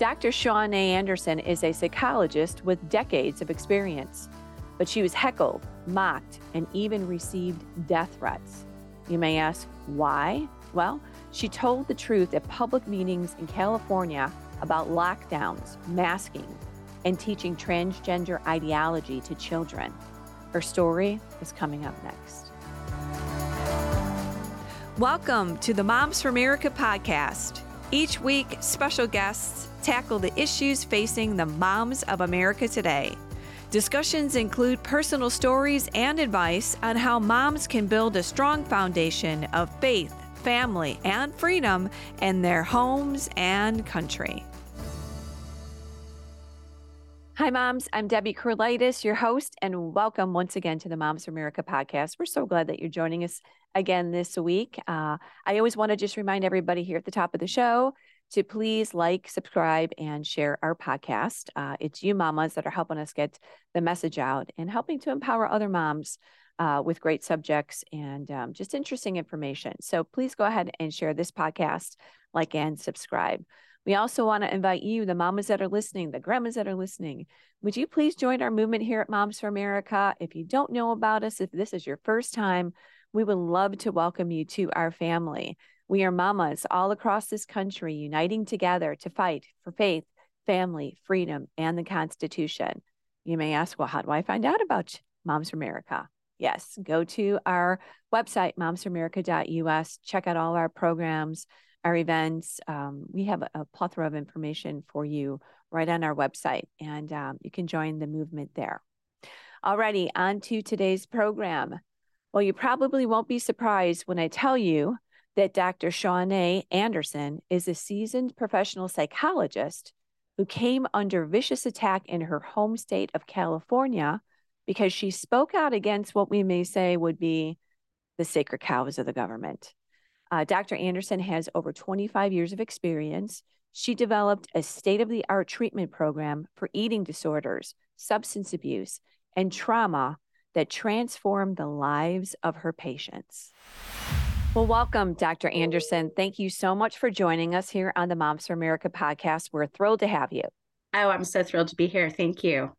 Dr. Shannae Anderson is a psychologist with decades of experience, but she was heckled, mocked, and even received death threats. You may ask, why? Well, she told the truth at public meetings in California about lockdowns, masking, and teaching transgender ideology to children. Her story is coming up next. Welcome to the Moms for America podcast. Each week, special guests tackle the issues facing the moms of America today. Discussions include personal stories and advice on how moms can build a strong foundation of faith, family, and freedom in their homes and country. Hi, moms. I'm Debbie Curlitis, your host, and welcome once again to the Moms for America podcast. We're so glad that you're joining us again this week. Uh, I always want to just remind everybody here at the top of the show to please like, subscribe, and share our podcast. Uh, it's you mamas that are helping us get the message out and helping to empower other moms uh, with great subjects and um, just interesting information. So please go ahead and share this podcast, like, and subscribe. We also want to invite you, the mamas that are listening, the grandmas that are listening. Would you please join our movement here at Moms for America? If you don't know about us, if this is your first time, we would love to welcome you to our family. We are mamas all across this country uniting together to fight for faith, family, freedom, and the Constitution. You may ask, well, how do I find out about Moms for America? Yes, go to our website, momsforamerica.us, check out all our programs, our events. Um, we have a, plethora of information for you right on our website, and um, you can join the movement there. Alrighty, on to today's program. Well, you probably won't be surprised when I tell you that Dr. Shannae Anderson is a seasoned professional psychologist who came under vicious attack in her home state of California because she spoke out against what we may say would be the sacred cows of the government. Uh, Dr. Anderson has over 25 years of experience. She developed a state of the art treatment program for eating disorders, substance abuse, and trauma that transformed the lives of her patients. Well, welcome, Dr. Anderson. Thank you so much for joining us here on the Moms for America podcast. We're thrilled to have you. Oh, I'm so thrilled to be here. Thank you.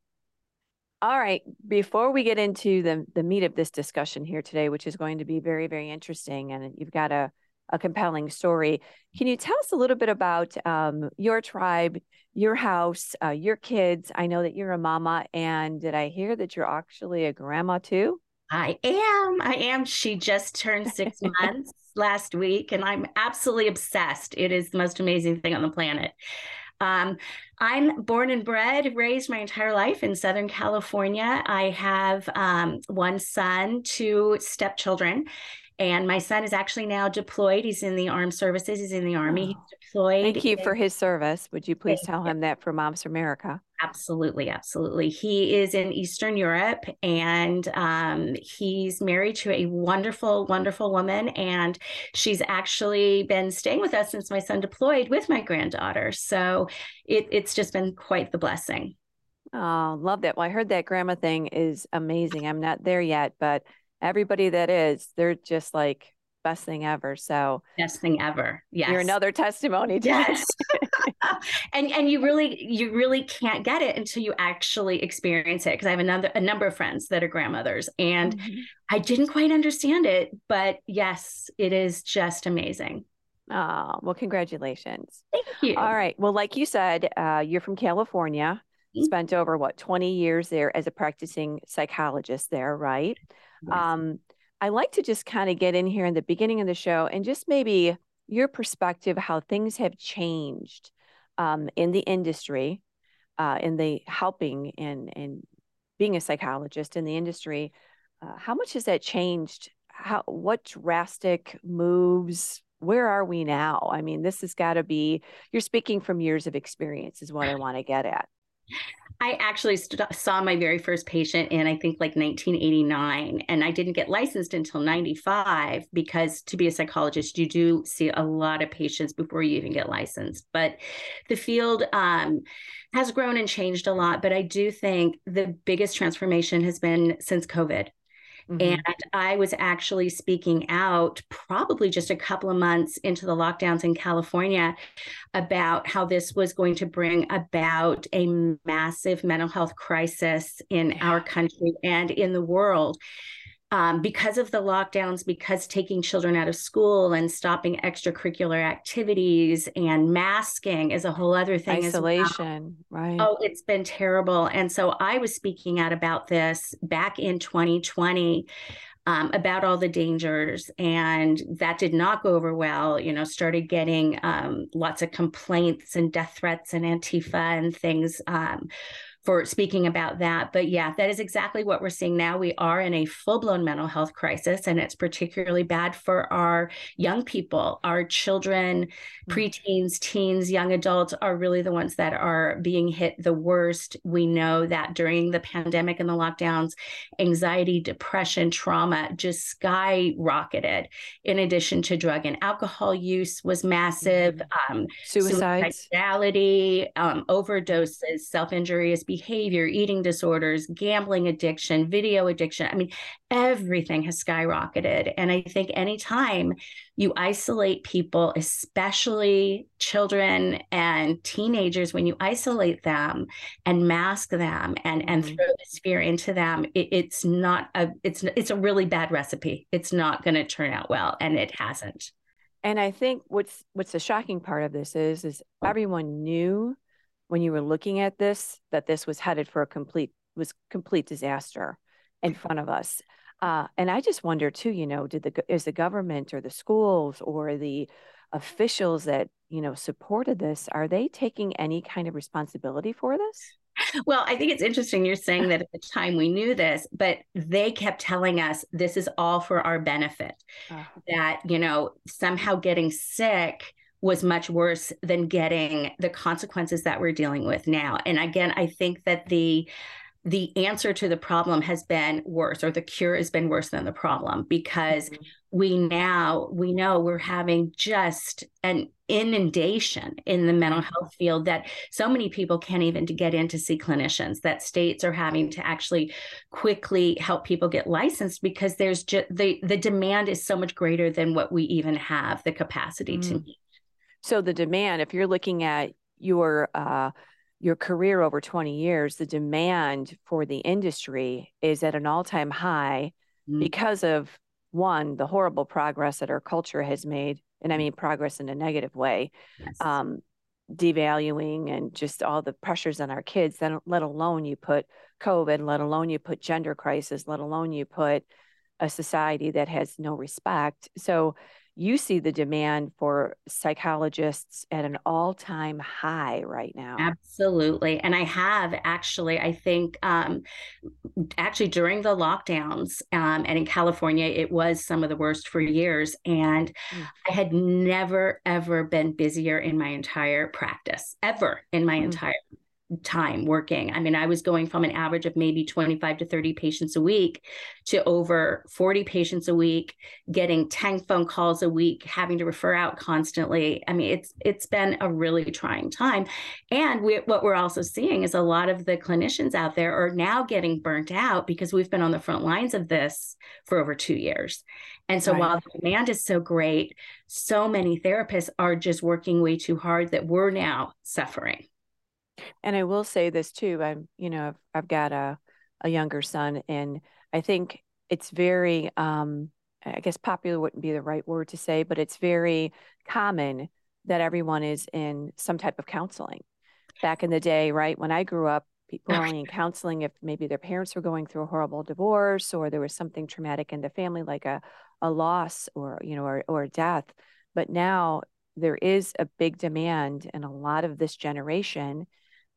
All right. Before we get into the, the meat of this discussion here today, which is going to be very, very interesting, and you've got a, a compelling story, can you tell us a little bit about um, your tribe, your house, uh, your kids? I know that you're a mama, and did I hear that you're actually a grandma too? I am. I am. She just turned six months last week, and I'm absolutely obsessed. It is the most amazing thing on the planet. Um, I'm born and bred, raised my entire life in Southern California. I have um, one son, two stepchildren, and my son is actually now deployed. He's in the armed services. He's in the army. He's deployed. Thank you for his service. Would you please tell him that for Moms for America? Absolutely, absolutely. He is in Eastern Europe, and um, he's married to a wonderful, wonderful woman, and she's actually been staying with us since my son deployed with my granddaughter. So it, it's just been quite the blessing. Oh, love that. Well, I heard that grandma thing is amazing. I'm not there yet, but everybody that is, they're just like best thing ever. So best thing ever. Yes. You're another testimony to yes. and and you really you really can't get it until you actually experience it. Because I have another a number of friends that are grandmothers and mm-hmm. I didn't quite understand it, but yes, it is just amazing. Oh, well, congratulations. Thank you. All right. Well, like you said, uh, you're from California, mm-hmm. spent over what, 20 years there as a practicing psychologist there, right? Um, I like to just kind of get in here in the beginning of the show and just maybe your perspective how things have changed um, in the industry, uh, in the helping and and being a psychologist in the industry. Uh, how much has that changed? How what drastic moves? Where are we now? I mean, this has got to be. You're speaking from years of experience, is what I want to get at. I actually st- saw my very first patient in, I think, like 1989. And I didn't get licensed until 95 because to be a psychologist, you do see a lot of patients before you even get licensed. But the field um, has grown and changed a lot. But I do think the biggest transformation has been since COVID Mm-hmm. And I was actually speaking out probably just a couple of months into the lockdowns in California about how this was going to bring about a massive mental health crisis in yeah. our country and in the world um, because of the lockdowns, because taking children out of school and stopping extracurricular activities and masking is a whole other thing. Isolation, well. right? Oh, it's been terrible. And so I was speaking out about this back in 2020. Um, about all the dangers, and that did not go over well. You know, started getting um, lots of complaints and death threats and Antifa and things um, for speaking about that. But yeah, that is exactly what we're seeing now. We are in a full blown mental health crisis, and it's particularly bad for our young people. Our children, mm. preteens, teens, young adults are really the ones that are being hit the worst. We know that during the pandemic and the lockdowns, anxiety, depression, trauma just skyrocketed, in addition to drug and alcohol use was massive, mm-hmm. um, suicides, suicidality, um, overdoses, self injury is behavior, eating disorders, gambling addiction, video addiction. I mean, everything has skyrocketed. And I think anytime you isolate people, especially children and teenagers, when you isolate them and mask them and, and mm-hmm. throw this fear into them, it, it's not a it's it's a really bad recipe. It's not going to turn out well, and it hasn't. And I think what's what's the shocking part of this is is everyone knew when you were looking at this that this was headed for a complete was complete disaster in front of us uh, and i just wonder too you know did the is the government or the schools or the officials that you know supported this are they taking any kind of responsibility for this well, I think it's interesting you're saying that at the time we knew this, but they kept telling us this is all for our benefit. Uh-huh. That, you know, somehow getting sick was much worse than getting the consequences that we're dealing with now. And again, I think that the the answer to the problem has been worse or the cure has been worse than the problem because mm-hmm. we now we know we're having just an inundation in the mental mm-hmm. health field that so many people can't even to get in to see clinicians that states are having to actually quickly help people get licensed because there's just the the demand is so much greater than what we even have the capacity mm. to meet so the demand, if you're looking at your uh, your career over 20 years, the demand for the industry is at an all-time high mm-hmm. because of one, the horrible progress that our culture has made, and I mean progress in a negative way, yes. um, devaluing and just all the pressures on our kids. Then, let alone you put COVID, let alone you put gender crisis, let alone you put a society that has no respect. So you see the demand for psychologists at an all-time high right now absolutely and i have actually i think um, actually during the lockdowns um, and in california it was some of the worst for years and mm. i had never ever been busier in my entire practice ever in my mm. entire time working. I mean, I was going from an average of maybe 25 to 30 patients a week to over 40 patients a week, getting 10 phone calls a week, having to refer out constantly. I mean, it's it's been a really trying time. And we, what we're also seeing is a lot of the clinicians out there are now getting burnt out because we've been on the front lines of this for over 2 years. And so right. while the demand is so great, so many therapists are just working way too hard that we're now suffering. And I will say this too. I'm, you know, I've, I've got a, a younger son, and I think it's very, um, I guess popular wouldn't be the right word to say, but it's very common that everyone is in some type of counseling. Back in the day, right? When I grew up, people only in counseling if maybe their parents were going through a horrible divorce or there was something traumatic in the family, like a, a loss or, you know, or, or death. But now there is a big demand and a lot of this generation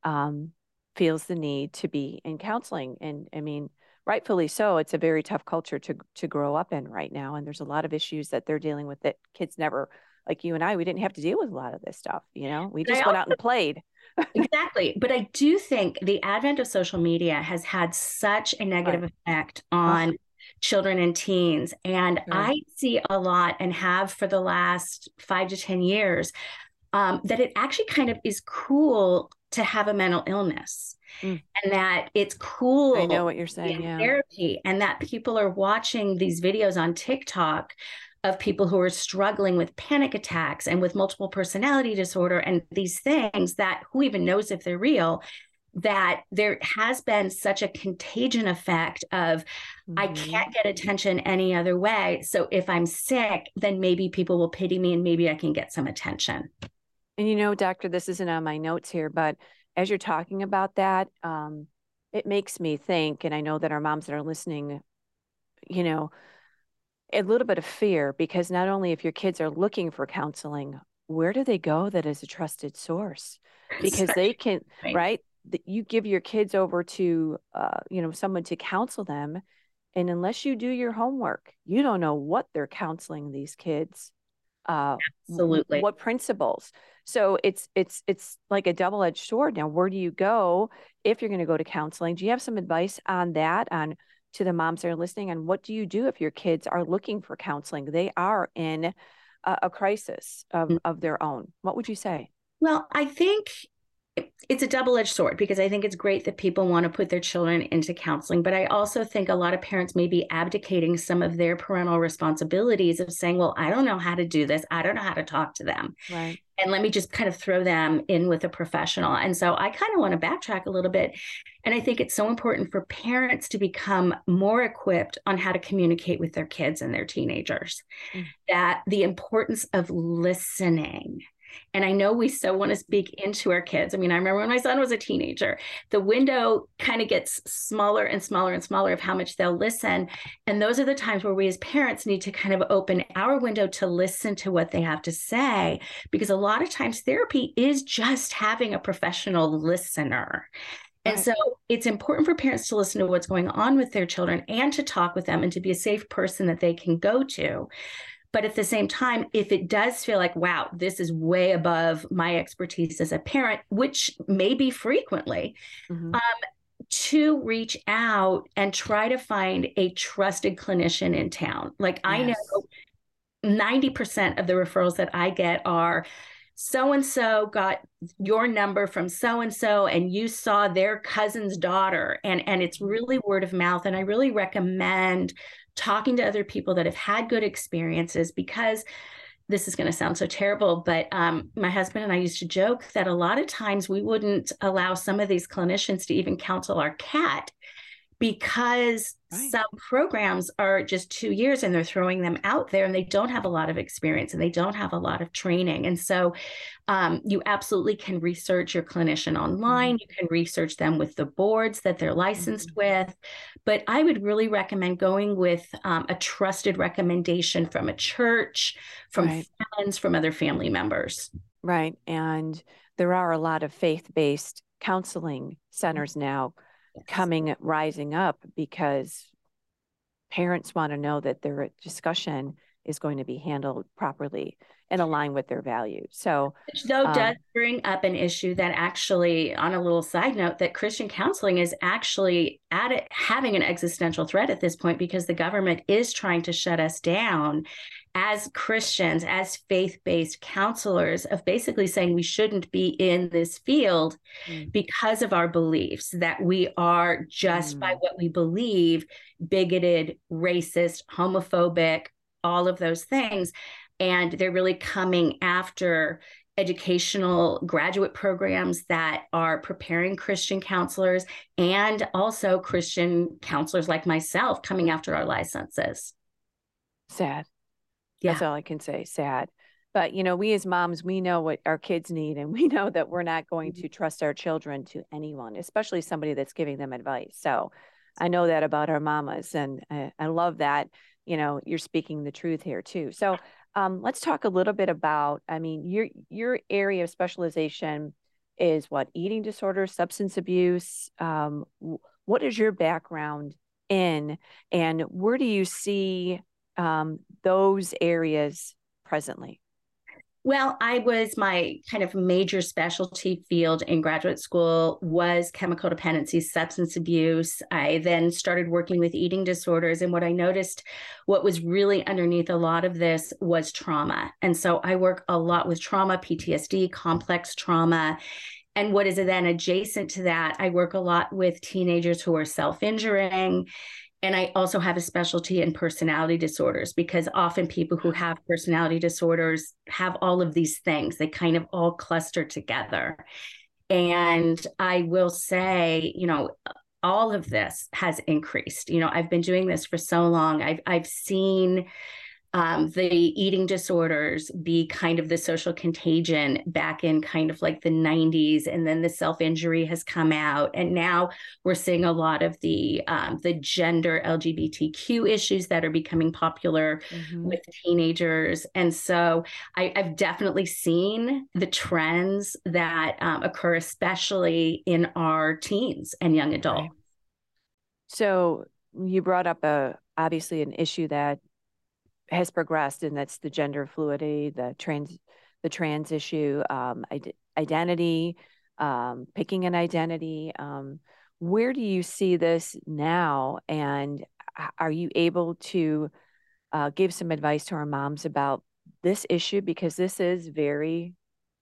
um, feels the need to be in counseling. And I mean, rightfully so. It's a very tough culture to to grow up in right now, and there's a lot of issues that they're dealing with that kids never, like you and I, we didn't have to deal with a lot of this stuff. You know, we just went out and played. exactly, but I do think the advent of social media has had such a negative right. effect on. Oh. Children and teens. And I see a lot and have for the last five to 10 years um, that it actually kind of is cool to have a mental illness mm. and that it's cool. I know what you're saying. Yeah. Therapy and that people are watching these videos on TikTok of people who are struggling with panic attacks and with multiple personality disorder and these things that who even knows if they're real that there has been such a contagion effect of mm-hmm. I can't get attention any other way. So if I'm sick, then maybe people will pity me and maybe I can get some attention. And you know, doctor, this isn't on my notes here, but as you're talking about that, um, it makes me think, and I know that our moms that are listening, you know, a little bit of fear because not only if your kids are looking for counseling, where do they go that is a trusted source? Because they can, right? right? You give your kids over to, uh, you know, someone to counsel them, and unless you do your homework, you don't know what they're counseling these kids. Uh, Absolutely. What principles? So it's it's it's like a double edged sword. Now, where do you go if you're going to go to counseling? Do you have some advice on that? On to the moms that are listening and what do you do if your kids are looking for counseling they are in a, a crisis of, mm-hmm. of their own what would you say well i think it's a double-edged sword because i think it's great that people want to put their children into counseling but i also think a lot of parents may be abdicating some of their parental responsibilities of saying well i don't know how to do this. I don't know how to talk to them. Right. And let me just kind of throw them in with a professional. And so i kind of want to backtrack a little bit and i think it's so important for parents to become more equipped on how to communicate with their kids and their teenagers mm. that the importance of listening and I know we so want to speak into our kids. I mean, I remember when my son was a teenager, the window kind of gets smaller and smaller and smaller of how much they'll listen. And those are the times where we as parents need to kind of open our window to listen to what they have to say. Because a lot of times therapy is just having a professional listener. And so it's important for parents to listen to what's going on with their children and to talk with them and to be a safe person that they can go to. But at the same time, if it does feel like, wow, this is way above my expertise as a parent, which may be frequently, mm-hmm. um, to reach out and try to find a trusted clinician in town. Like yes. I know 90% of the referrals that I get are so and so got your number from so and so and you saw their cousin's daughter and and it's really word of mouth and I really recommend talking to other people that have had good experiences because this is going to sound so terrible, but um, my husband and I used to joke that a lot of times we wouldn't allow some of these clinicians to even counsel our cat because right. some programs are just two years and they're throwing them out there and they don't have a lot of experience and they don't have a lot of training. And so um, you absolutely can research your clinician online. Mm-hmm. You can research them with the boards that they're licensed mm-hmm. with. But I would really recommend going with um, a trusted recommendation from a church, from right. friends, from other family members. Right. And there are a lot of faith based counseling centers now. Coming rising up because parents want to know that their discussion is going to be handled properly and align with their values. So, which though um, does bring up an issue that actually, on a little side note, that Christian counseling is actually at it having an existential threat at this point because the government is trying to shut us down as Christians, as faith based counselors, of basically saying we shouldn't be in this field mm. because of our beliefs, that we are just mm. by what we believe bigoted, racist, homophobic, all of those things. And they're really coming after educational graduate programs that are preparing Christian counselors and also Christian counselors like myself coming after our licenses. Sad. Yeah. That's all I can say. Sad. But, you know, we as moms, we know what our kids need, and we know that we're not going mm-hmm. to trust our children to anyone, especially somebody that's giving them advice. So I know that about our mamas, and I, I love that. You know, you're speaking the truth here too. So um, let's talk a little bit about. I mean, your your area of specialization is what eating disorders, substance abuse. Um, what is your background in, and where do you see um, those areas presently? Well, I was my kind of major specialty field in graduate school was chemical dependency, substance abuse. I then started working with eating disorders. And what I noticed, what was really underneath a lot of this was trauma. And so I work a lot with trauma, PTSD, complex trauma. And what is then adjacent to that, I work a lot with teenagers who are self injuring. And I also have a specialty in personality disorders because often people who have personality disorders have all of these things. They kind of all cluster together. And I will say, you know, all of this has increased. You know, I've been doing this for so long. I've I've seen um, the eating disorders be kind of the social contagion back in kind of like the 90s and then the self-injury has come out and now we're seeing a lot of the um, the gender lgbtq issues that are becoming popular mm-hmm. with teenagers and so I, have definitely seen the trends that um, occur especially in our teens and young adults right. so you brought up a obviously an issue that has progressed, and that's the gender fluidity, the trans, the trans issue, um, identity, um, picking an identity. Um, where do you see this now, and are you able to uh, give some advice to our moms about this issue because this is very,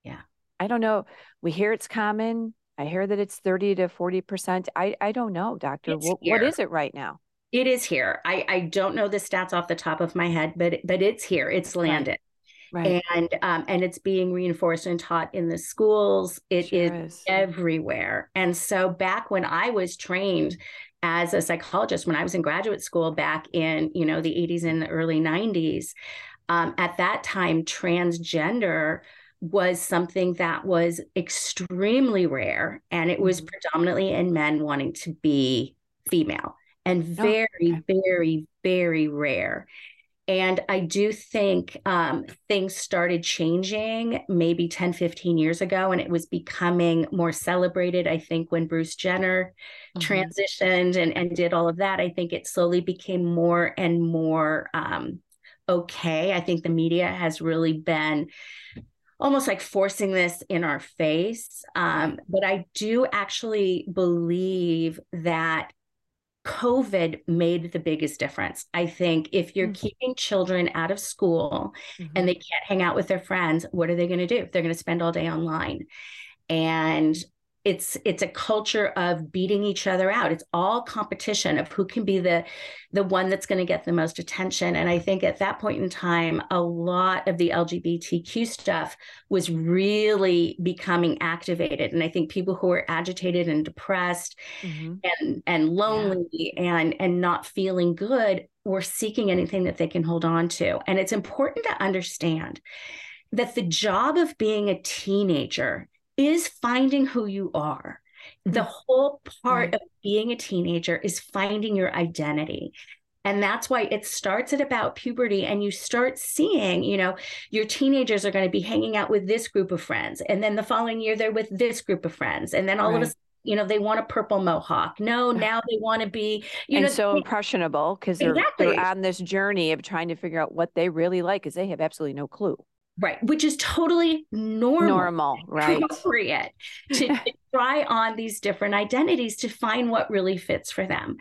yeah. I don't know. We hear it's common. I hear that it's 30 to 40%. I, I don't know, doctor. What, what is it right now? It is here. I, I don't know the stats off the top of my head, but but it's here. It's landed. Right. And um, and it's being reinforced and taught in the schools. It sure is, is everywhere. And so back when I was trained as a psychologist, when I was in graduate school back in you know the 80s and the early 90s, um, at that time transgender was something that was extremely rare, and it was mm-hmm. predominantly in men wanting to be female and oh, very, oh, okay. very, very rare. And I do think um, things started changing maybe 10, 15 years ago, and it was becoming more celebrated. I think when Bruce Jenner mm-hmm. transitioned and, and did all of that, I think it slowly became more and more um, okay. I think the media has really been almost like forcing this in our face. Um, but I do actually believe that COVID made the biggest difference. I think if you're mm-hmm. keeping children out of school mm-hmm. and they can't hang out with their friends, what are they going to do? They're going to spend all day online. And it's it's a culture of beating each other out it's all competition of who can be the the one that's going to get the most attention and i think at that point in time a lot of the lgbtq stuff was really becoming activated and i think people who were agitated and depressed mm-hmm. and and lonely yeah. and and not feeling good were seeking anything that they can hold on to and it's important to understand that the job of being a teenager is finding who you are. The mm. whole part right. of being a teenager is finding your identity. And that's why it starts at about puberty, and you start seeing, you know, your teenagers are going to be hanging out with this group of friends. And then the following year, they're with this group of friends. And then all right. of a sudden, you know, they want a purple mohawk. No, now they want to be, you and know, so impressionable because they're, exactly. they're on this journey of trying to figure out what they really like because they have absolutely no clue. Right, which is totally normal. Normal, right. Appropriate to, to try on these different identities to find what really fits for them.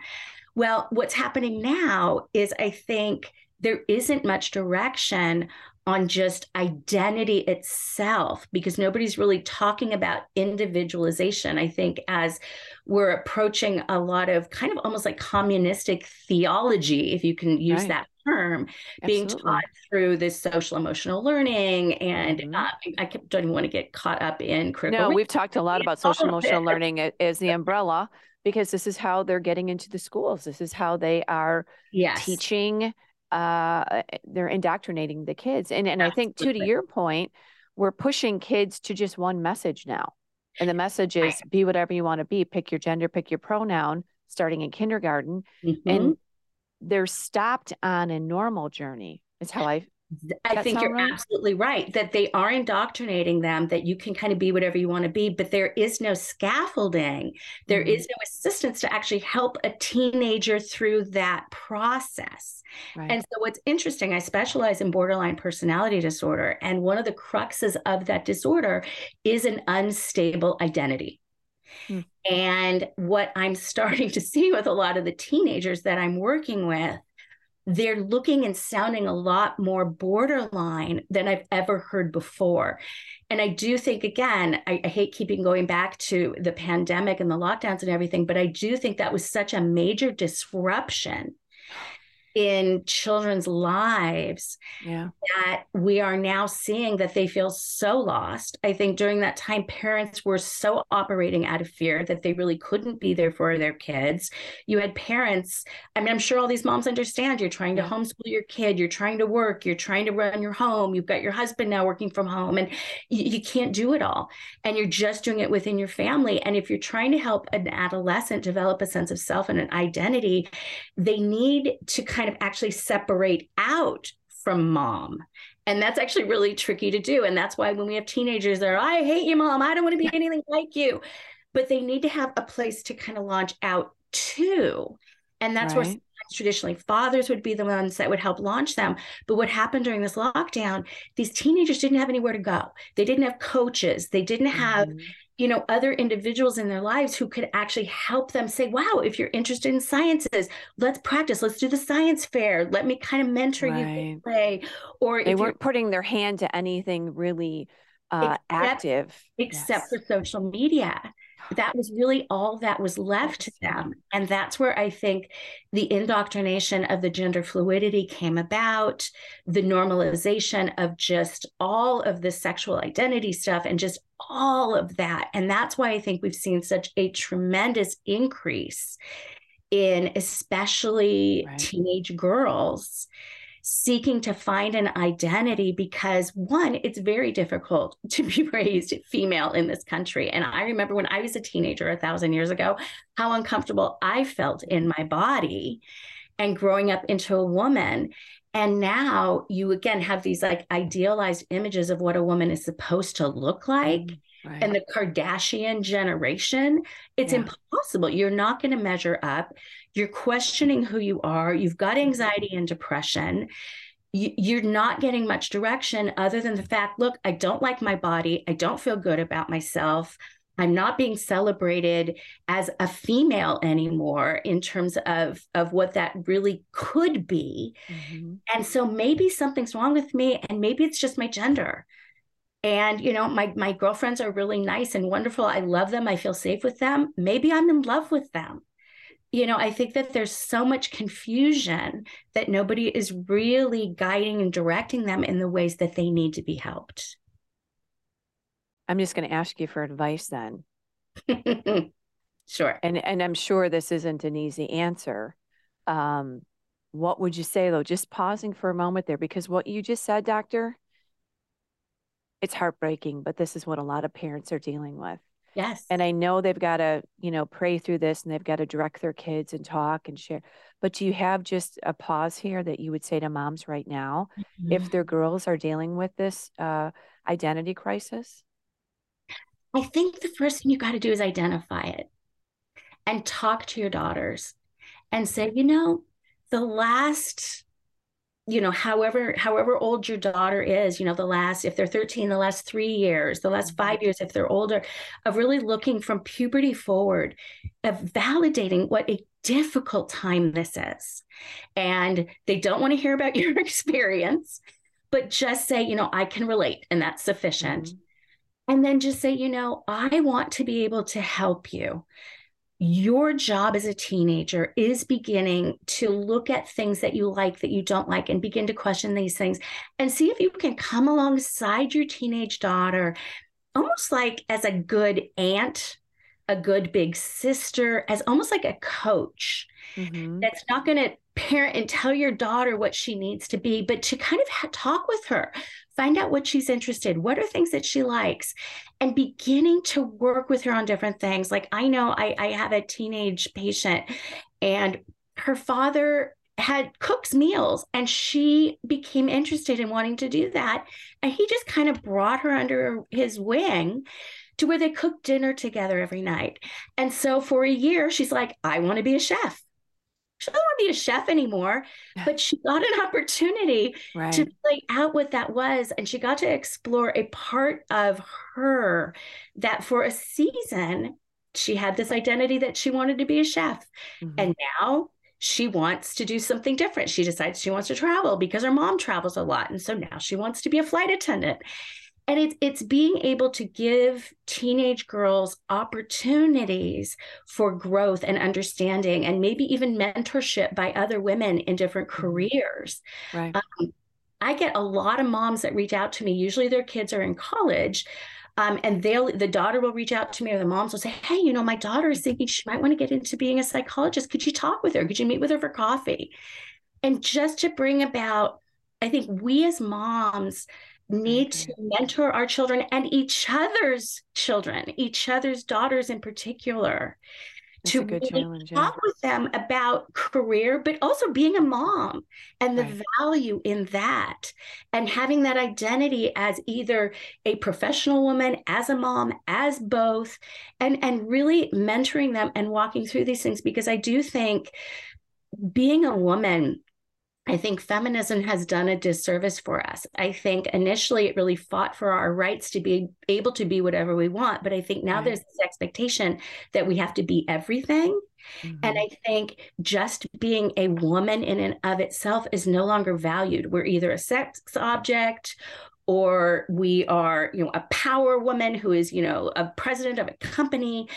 Well, what's happening now is I think there isn't much direction on just identity itself because nobody's really talking about individualization. I think as we're approaching a lot of kind of almost like communistic theology, if you can use right. that term, Absolutely. being taught through this social emotional learning. And mm-hmm. uh, I don't even want to get caught up in critical. No, we've talked a lot about social emotional learning as the umbrella because this is how they're getting into the schools. This is how they are yes. teaching uh, they're indoctrinating the kids. And and I think too, to your point, we're pushing kids to just one message now. And the message is be whatever you want to be, pick your gender, pick your pronoun, starting in kindergarten. Mm-hmm. And they're stopped on a normal journey, is how I I think you're right? absolutely right that they are indoctrinating them that you can kind of be whatever you want to be, but there is no scaffolding. There mm-hmm. is no assistance to actually help a teenager through that process. Right. And so, what's interesting, I specialize in borderline personality disorder. And one of the cruxes of that disorder is an unstable identity. Hmm. And what I'm starting to see with a lot of the teenagers that I'm working with they're looking and sounding a lot more borderline than I've ever heard before. And I do think, again, I, I, hate keeping going back to the pandemic and the lockdowns and everything, but I do think that was such a major disruption in children's lives yeah. that we are now seeing that they feel so lost. I think during that time, parents were so operating out of fear that they really couldn't be there for their kids. You had parents, I mean, I'm sure all these moms understand you're trying to homeschool your kid, you're trying to work, you're trying to run your home, you've got your husband now working from home, and you, you can't do it all. And you're just doing it within your family. And if you're trying to help an adolescent develop a sense of self and an identity, they need to kind kind of actually separate out from mom. And that's actually really tricky to do. And that's why when we have teenagers that are, I hate you, mom, I don't want to be anything like you. But they need to have a place to kind of launch out to. And that's right. where traditionally fathers would be the ones that would help launch them. But what happened during this lockdown, these teenagers didn't have anywhere to go. They didn't have coaches. They didn't have, mm-hmm you know other individuals in their lives who could actually help them say wow if you're interested in sciences let's practice let's do the science fair let me kind of mentor right. you way or they weren't putting their hand to anything really uh, except, active except yes. for social media that was really all that was left to them. And that's where I think the indoctrination of the gender fluidity came about, the normalization of just all of the sexual identity stuff and just all of that. And that's why I think we've seen such a tremendous increase in especially right. teenage girls seeking to find an identity because one, it's very difficult to be raised female in this country. And I remember when I was a teenager a thousand years ago, how uncomfortable I felt in my body and growing up into a woman. And now you again have these like idealized images of what a woman is supposed to look like. Mm, right. And the Kardashian generation, it's yeah. impossible. You're not going to measure up you're questioning who you are, you've got mm-hmm. anxiety and depression. You're not getting much direction other than the fact look, I don't like my body. I don't feel good about myself. I'm not being celebrated as a female anymore in terms of, of what that really could be. Mm-hmm. And so maybe something's wrong with me, and maybe it's just my gender. And you know, my my girlfriends are really nice and wonderful. I love them. I feel safe with them. Maybe I'm in love with them you know, I think that there's so much confusion that nobody is really guiding and directing them in the ways that they need to be helped. I'm just going to ask you for advice then. sure. And and I'm sure this isn't an easy answer. Um, what would you say though? Just pausing for a moment there, because what you just said, doctor, it's heartbreaking, but this is what a lot of parents are dealing with. Yes. And I know they've got to, you know, pray through this and they've got to direct their kids and talk and share. But do you have just a pause here that you would say to moms right now mm-hmm. if their girls are dealing with this uh, identity crisis? I think the first thing you got to do is identify it and talk to your daughters and say, you know, the last you know however however old your daughter is you know the last if they're 13 the last 3 years the last 5 mm-hmm. years if they're older of really looking from puberty forward of validating what a difficult time this is and they don't want to hear about your experience but just say you know I can relate and that's sufficient mm-hmm. And then just say you know I want to be able to help you your job as a teenager is beginning to look at things that you like, that you don't like, and begin to question these things and see if you can come alongside your teenage daughter, almost like as a good aunt, a good big sister, as almost like a coach mm-hmm. that's not going to parent and tell your daughter what she needs to be, but to kind of ha- talk with her, find out what she's interested, what are things that she likes, and beginning to work with her on different things. Like I know I, I have a teenage patient and her father had cooks meals and she became interested in wanting to do that and he just kind of brought her under his wing to where they cooked dinner together every night and so for a year she's like i want to be a chef she doesn't want to be a chef anymore, but she got an opportunity right. to play out what that was. And she got to explore a part of her that for a season, she had this identity that she wanted to be a chef. Mm-hmm. And now she wants to do something different. She decides she wants to travel because her mom travels a lot. And so now she wants to be a flight attendant. And it's it's being able to give teenage girls opportunities for growth and understanding and maybe even mentorship by other women in different mm-hmm. careers. Right. Um, I get a lot of moms that reach out to me. Usually their kids are in college um, and they'll the daughter will reach out to me or the moms will say, Hey, you know, my daughter is thinking she might want to get into being a psychologist. Could you talk with her? Could you meet with her for coffee? And just to bring about, I think we as moms need to mentor our children and each other's children, each other's daughters in particular, that's to really talk with them about career, but also being a mom and the right. value in that, and having that identity as either a professional woman, as a mom, as both, and and really mentoring them and walking through these things because I do think being a woman I think feminism has done a disservice for us. I think initially it really fought for our rights to be able to be whatever we want. But I think now right. there's this expectation that we have to be everything. Mm-hmm. And I think just being a woman in and of itself is no longer valued. We're either a sex object or we are, you know, a power woman who is, you know, a president of a company.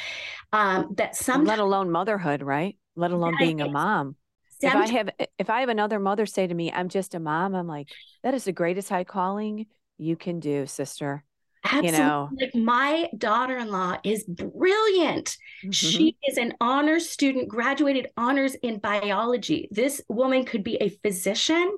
Um, that some let alone motherhood, right? Let alone being a mom if I have if I have another mother say to me, "I'm just a mom," I'm like, that is the greatest high calling you can do, sister. Absolutely. You know, like my daughter-in-law is brilliant. Mm-hmm. She is an honors student, graduated honors in biology. This woman could be a physician.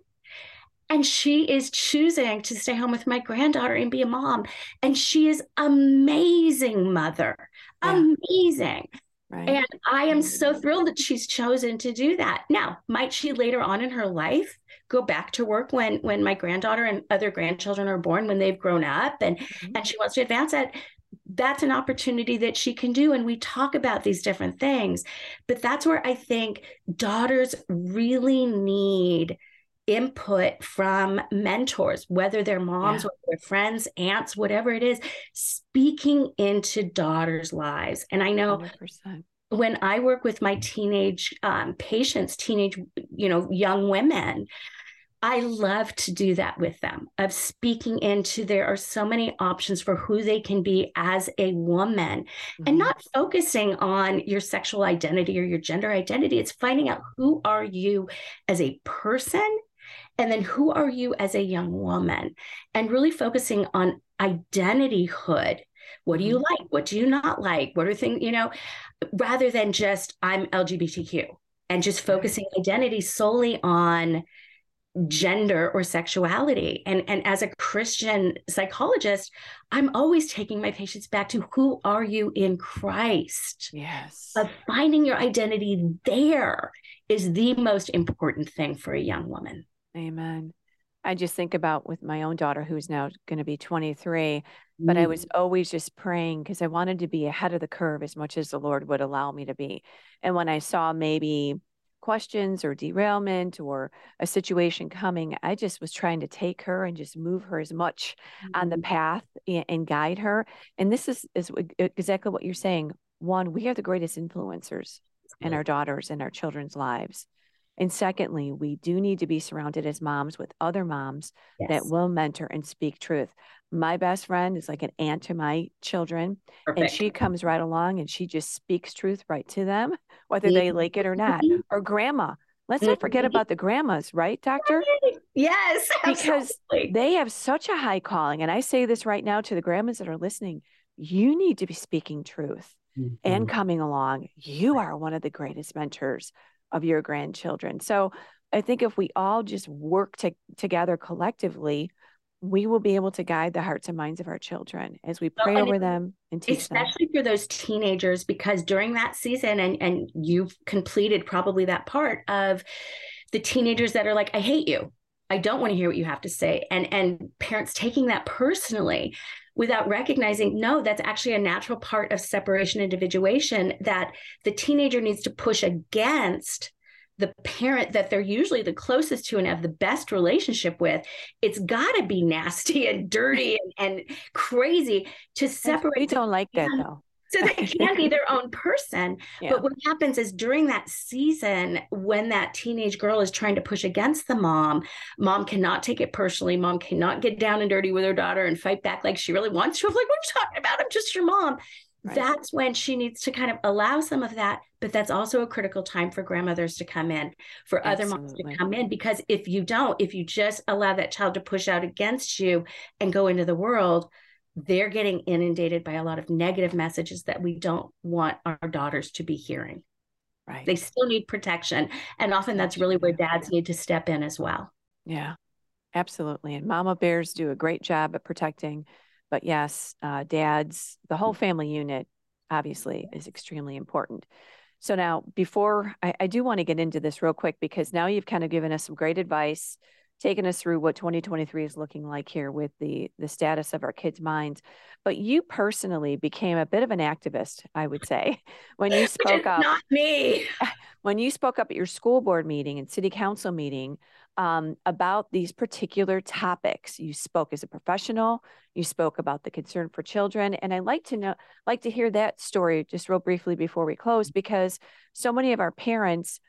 And she is choosing to stay home with my granddaughter and be a mom. And she is amazing mother. Yeah. Amazing. Right. And I am so thrilled that she's chosen to do that. Now, might she later on in her life go back to work when when my granddaughter and other grandchildren are born when they've grown up and mm-hmm. and she wants to advance that that's an opportunity that she can do and we talk about these different things but that's where i think daughters really need input from mentors, whether they're moms yeah. or their friends, aunts, whatever it is, speaking into daughters' lives. And I know 100%. when I work with my teenage um, patients, teenage, you know, young women, I love to do that with them of speaking into there are so many options for who they can be as a woman mm-hmm. and not focusing on your sexual identity or your gender identity. It's finding out who are you as a person and then who are you as a young woman? And really focusing on identityhood. What do you mm-hmm. like? What do you not like? What are things, you know, rather than just I'm LGBTQ and just focusing identity solely on gender or sexuality and and as a christian psychologist i'm always taking my patients back to who are you in christ yes but finding your identity there is the most important thing for a young woman Amen. I just think about with my own daughter, who's now going to be 23, but mm. I was mm. always just praying because I wanted to be ahead of the curve as much as the Lord would allow me to be. And when I saw maybe questions or derailment or a situation coming, I just was trying to take her and just move her as much mm. on the mm-hmm. path and, and guide her. And this is, is exactly what you're saying. One, we are the greatest influencers in our daughters and our children's lives. And secondly, we do need to be surrounded as moms with other moms yes. that will mentor and speak truth. My best friend is like an aunt to my children, Perfect. and she comes right along and she just speaks truth right to them, whether they like it or not. Or grandma. Let's not forget mm-hmm. about the grandmas, right, doctor? Yes, absolutely. because they have such a high calling. And I say this right now to the grandmas that are listening you need to be speaking truth mm-hmm. and coming along. You are one of the greatest mentors of your grandchildren. So I think if we all just work to, together collectively, we will be able to guide the hearts and minds of our children as we pray well, over them and teach especially them. for those teenagers because during that season and and you've completed probably that part of the teenagers that are like i hate you i don't want to hear what you have to say and and parents taking that personally without recognizing no that's actually a natural part of separation individuation that the teenager needs to push against the parent that they're usually the closest to and have the best relationship with. It's got to be nasty and dirty and, and, crazy to separate we don't like that though so they can be their own person. Yeah. But what happens is during that season, when that teenage girl is trying to push against the mom, mom cannot take it personally. Mom cannot get down and dirty with her daughter and fight back like she really wants to. I'm like, what are you talking about? I'm just your mom. Right. That's when she needs to kind of allow some of that. But that's also a critical time for grandmothers to come in, for Absolutely. other moms to come in. Because if you don't, if you just allow that child to push out against you and go into the world, they're getting inundated by a lot of negative messages that we don't want our daughters to be hearing. Right. They still need protection. And often that's really where dads need to step in as well. Yeah, absolutely. And mama bears do a great job at protecting. But yes, uh, dads, the whole family unit obviously is extremely important. So now, before I, I do want to get into this real quick because now you've kind of given us some great advice taking us through what 2023 is looking like here with the the status of our kids' minds. But you personally became a bit of an activist, I would say, when you spoke up. Not me. When you spoke up at your school board meeting and city council meeting um, about these particular topics. You spoke as a professional. You spoke about the concern for children, and I like to know, like to hear that story just real briefly before we close, because so many of our parents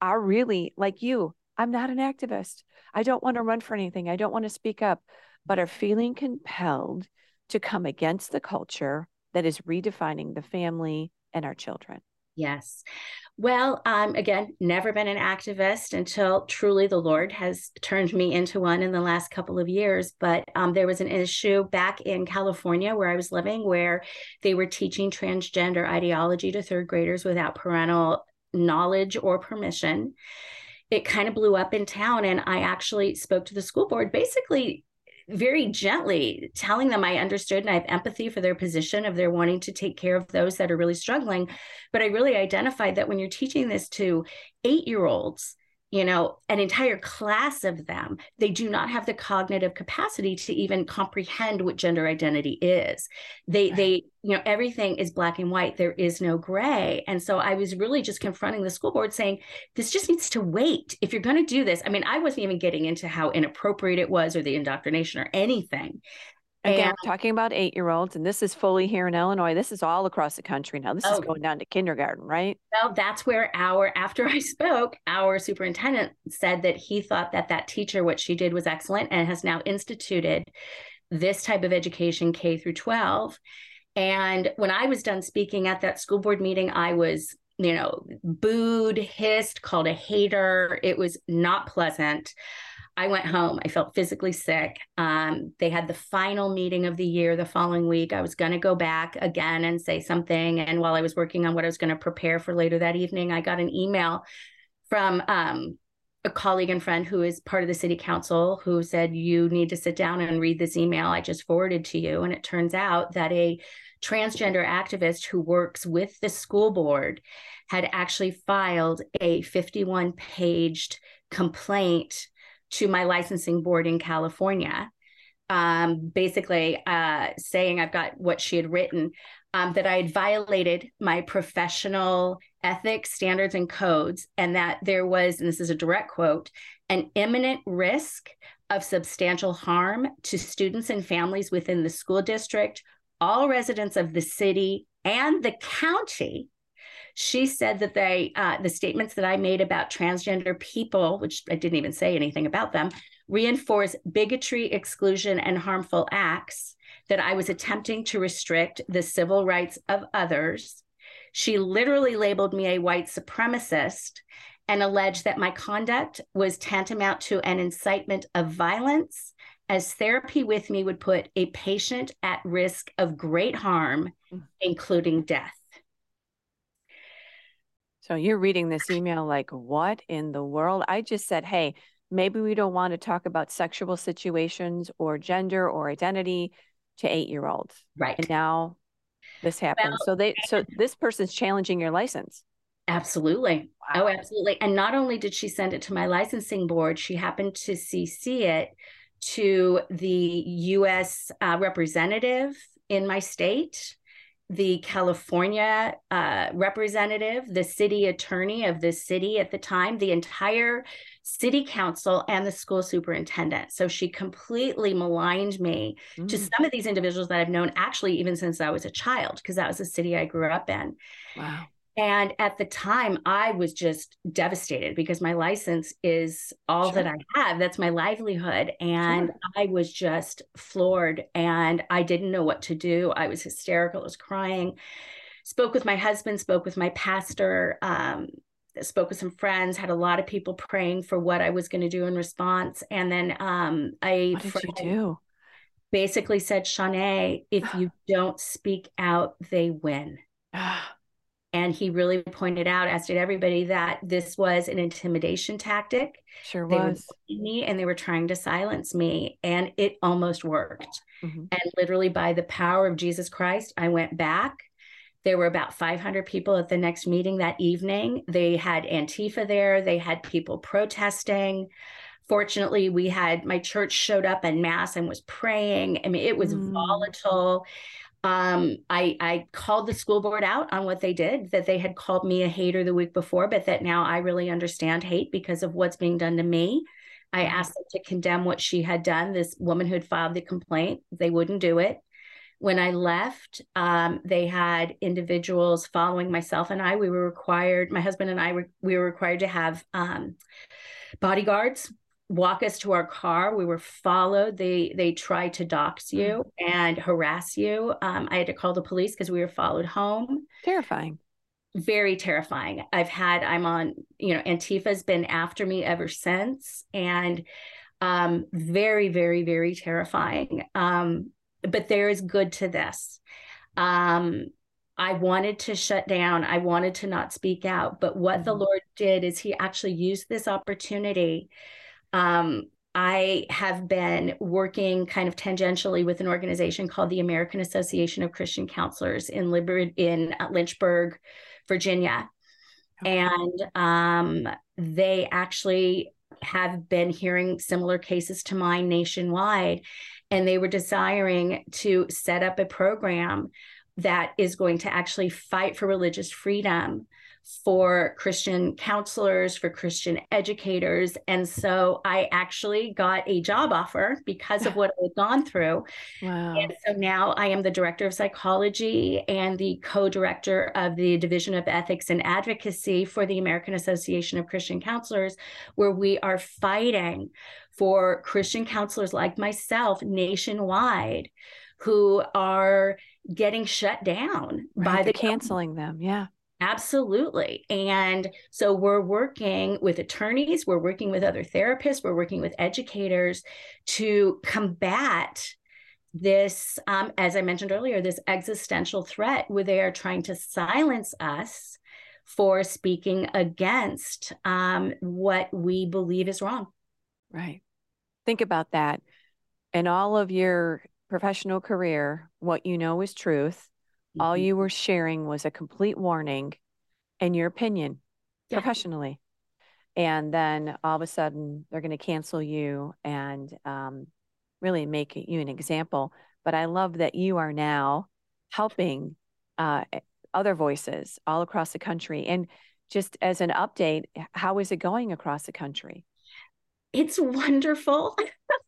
are really like you I'm not an activist. I don't want to run for anything. I don't want to speak up, but are feeling compelled to come against the culture that is redefining the family and our children. Yes. Well, um, again, never been an activist until truly the Lord has turned me into one in the last couple of years. But um, there was an issue back in California where I was living where they were teaching transgender ideology to third graders without parental knowledge or permission it kind of blew up in town. And I actually spoke to the school board basically very gently telling them I understood and I have empathy for their position of their wanting to take care of those that are really struggling. But I really identified that when you're teaching this to eight year olds, you know an entire class of them. They do not have the cognitive capacity to even comprehend what gender identity is. They right. they you know everything is black and white. There is no gray. And so i was really just confronting the school board saying this just needs to wait. If you're going to do this i mean i wasn't even getting into how inappropriate it was or the indoctrination or anything Again, and, talking about eight year olds, and this is fully here in Illinois. This is all across the country now. This oh, is going down to kindergarten, right? Well, that's where our, after I spoke, our superintendent said that he thought that that teacher, what she did was excellent and has now instituted this type of education K through 12. And when I was done speaking at that school board meeting, I was, you know, booed, hissed, called a hater. It was not pleasant. I went home. I felt physically sick. Um, they had the final meeting of the year the following week. I was going to go back again and say something. And while I was working on what I was going to prepare for later that evening, I got an email from um, a colleague and friend who is part of the city council who said, You need to sit down and read this email I just forwarded to you. And it turns out that a transgender activist who works with the school board had actually filed a 51 paged complaint to my licensing board in California, um, basically uh, saying I've got what she had written, um, that I had violated my professional ethics, standards, and codes, and that there was, and this is a direct quote, an imminent risk of substantial harm to students and families within the school district, all residents of the city and the county she said that they, uh, the statements that I made about transgender people, which I didn't even say anything about them, reinforce bigotry, exclusion, and harmful acts, that I was attempting to restrict the civil rights of others. She literally labeled me a white supremacist and alleged that my conduct was tantamount to an incitement of violence, as therapy with me would put a patient at risk of great harm, mm. including death. So you're reading this email like, what in the world? I just said, hey, maybe we don't want to talk about sexual situations or gender or identity to eight year olds. Right. And now this happens. Well, so they so this person's challenging your license. Absolutely. Wow. Oh, absolutely. And not only did she send it to my licensing board, she happened to CC it to the US uh, representative in my state the California uh, representative, the city attorney of the city at the time, the entire city council, and the school superintendent. So she completely maligned me mm. to some of these individuals that I've known actually even since I was a child, because that was the city I grew up in. Wow. And at the time, I was just devastated because my license is all sure. that I have. That's my livelihood. And sure. I was just floored and I didn't know what to do. I was hysterical, I was crying. Spoke with my husband, spoke with my pastor, um, spoke with some friends, had a lot of people praying for what I was going to do in response. And then um, I what did you do? basically said, Shannae, if you don't speak out, they win. And he really pointed out, as did everybody, that this was an intimidation tactic. Sure they was. Were me and they were trying to silence me. And it almost worked. Mm-hmm. And literally, by the power of Jesus Christ, I went back. There were about 500 people at the next meeting that evening. They had Antifa there, they had people protesting. Fortunately, we had my church showed up en mass and was praying. I mean, it was mm. volatile um, I, I called the school board out on what they did, that they had called me a hater the week before, but that now I really understand hate because of what's being done to me. I mm-hmm. asked them to condemn what she had done. This woman who had filed the complaint, they wouldn't do it. When I left, um, they had individuals following myself and I. We were required, my husband and I, were, we were required to have um, bodyguards walk us to our car. We were followed. They they tried to dox you mm. and harass you. Um, I had to call the police because we were followed home. Terrifying. Very terrifying. I've had. I'm on. You know, Antifa's been after me ever since, and um, very, very, very terrifying. Um, but there is good to this. Um, I wanted to shut down. I wanted to not speak out. But what mm-hmm. the Lord did is He actually used this opportunity um, I have been working kind of tangentially with an organization called the American Association of Christian Counselors in Liber- in Lynchburg, Virginia. Okay. And um, they actually have been hearing similar cases to mine nationwide. And they were desiring to set up a program that is going to actually fight for religious freedom for Christian counselors, for Christian educators. And so I actually got a job offer because of what I had gone through. Wow. And so now I am the director of psychology and the co director of the Division of Ethics and Advocacy for the American Association of Christian Counselors, where we are fighting for Christian counselors like myself nationwide who are getting shut down right, by the canceling them. Yeah. Absolutely. And so we're working with attorneys, we're working with other therapists, we're working with educators to combat this, um, as I mentioned earlier, this existential threat where they are trying to silence us for speaking against um, what we believe is wrong. Right. Think about that. In all of your professional career, what you know is truth all mm-hmm. you were sharing was a complete warning in your opinion yeah. professionally and then all of a sudden they're going to cancel you and um, really make you an example but i love that you are now helping uh, other voices all across the country and just as an update how is it going across the country it's wonderful.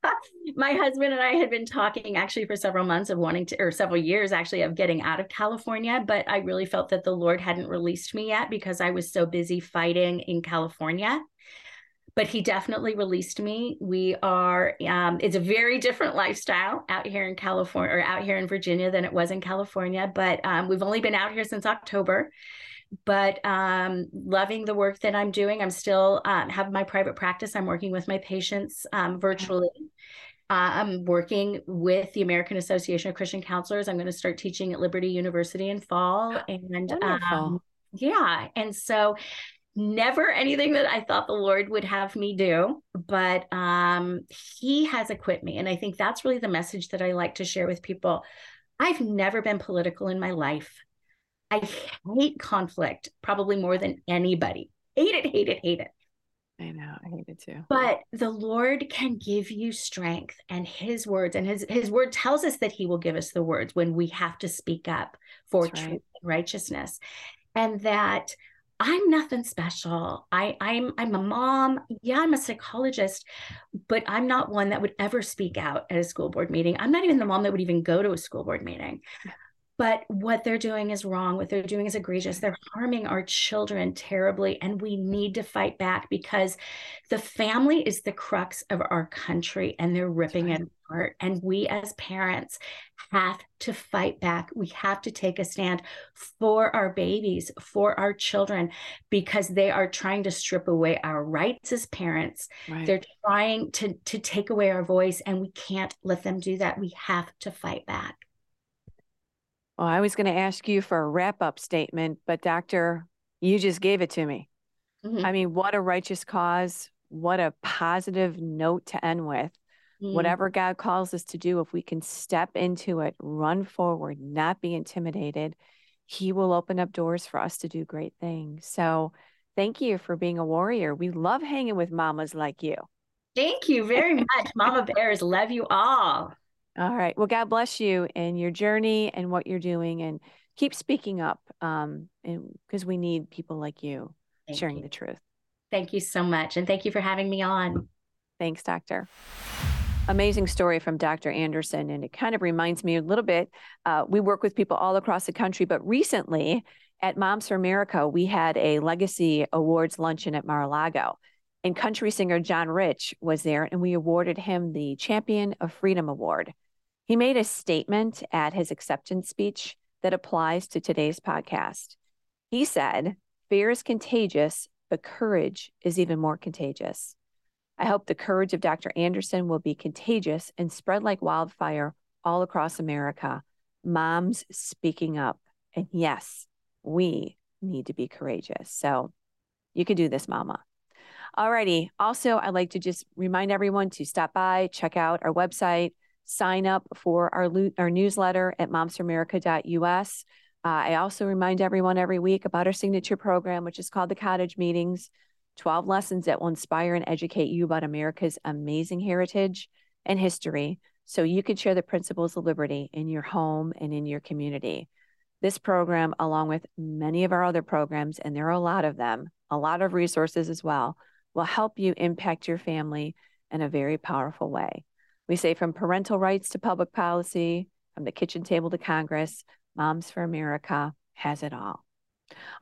My husband and I had been talking actually for several months of wanting to, or several years actually, of getting out of California. But I really felt that the Lord hadn't released me yet because I was so busy fighting in California. But He definitely released me. We are, um, it's a very different lifestyle out here in California or out here in Virginia than it was in California. But um, we've only been out here since October but um, loving the work that I'm doing. I'm still um, have my private practice. I'm working with my patients um, virtually. Uh, I'm working with the American Association of Christian Counselors. I'm going to start teaching at Liberty University in fall, and um, yeah, and so never anything that I thought the Lord would have me do, but um, He has equipped me, and I think that's really the message that I like to share with people. I've never been political in my life. I hate conflict probably more than anybody. Hate it, hate it, hate it. I know. I hate it too. But the Lord can give you strength and his words and his his word tells us that he will give us the words when we have to speak up for That's truth and righteousness. And that I'm nothing special. I, I'm I'm a mom. Yeah, I'm a psychologist, but I'm not one that would ever speak out at a school board meeting. I'm not even the mom that would even go to a school board meeting but what they're doing is wrong what they're doing is egregious. They're harming our children terribly and we need to fight back because the family is the crux of our country and they're ripping right. it apart. And we as parents have to fight back. We have to take a stand for our babies for our children because they are trying to strip away our rights as parents. Right. they're trying to to take away our voice and we can't let them do that. We have to fight back well, I was going to ask you for a wrap up statement, but Doctor, you just gave it to me. Mm-hmm. I mean, what a righteous cause. What a positive note to end with. Mm-hmm. Whatever God calls us to do, if we can step into it, run forward, not be intimidated, He will open up doors for us to do great things. So, thank you for being a warrior. We love hanging with mamas like you. Thank you very much. Mama Bears, love you all. All right. Well, God bless you and your journey and what you're doing, and keep speaking up. Um, and because we need people like you thank sharing you. the truth. Thank you so much, and thank you for having me on. Thanks, Doctor. Amazing story from Dr. Anderson, and it kind of reminds me a little bit. Uh, we work with people all across the country, but recently at Moms for America, we had a Legacy Awards luncheon at Mar-a-Lago and country singer John Rich was there, and we awarded him the Champion of Freedom Award. He made a statement at his acceptance speech that applies to today's podcast. He said, Fear is contagious, but courage is even more contagious. I hope the courage of Dr. Anderson will be contagious and spread like wildfire all across America. Moms speaking up. And yes, we need to be courageous. So you can do this, Mama. Alrighty. Also, I'd like to just remind everyone to stop by, check out our website, sign up for our, our newsletter at momsforamerica.us. Uh, I also remind everyone every week about our signature program, which is called the Cottage Meetings 12 lessons that will inspire and educate you about America's amazing heritage and history so you can share the principles of liberty in your home and in your community. This program, along with many of our other programs, and there are a lot of them, a lot of resources as well, will help you impact your family in a very powerful way. We say from parental rights to public policy, from the kitchen table to Congress, Moms for America has it all.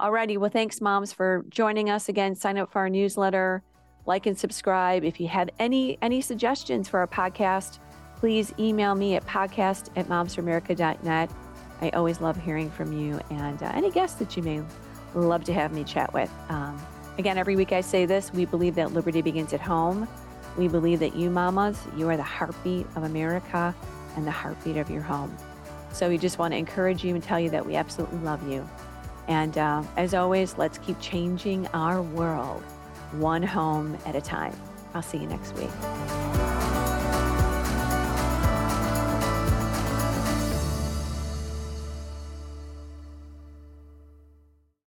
Alrighty, well, thanks, moms, for joining us again. Sign up for our newsletter, like and subscribe. If you have any any suggestions for our podcast, please email me at podcast at momsforamerica.net. I always love hearing from you and uh, any guests that you may love to have me chat with. Um, again, every week I say this we believe that liberty begins at home. We believe that you, mamas, you are the heartbeat of America and the heartbeat of your home. So we just want to encourage you and tell you that we absolutely love you. And uh, as always, let's keep changing our world one home at a time. I'll see you next week.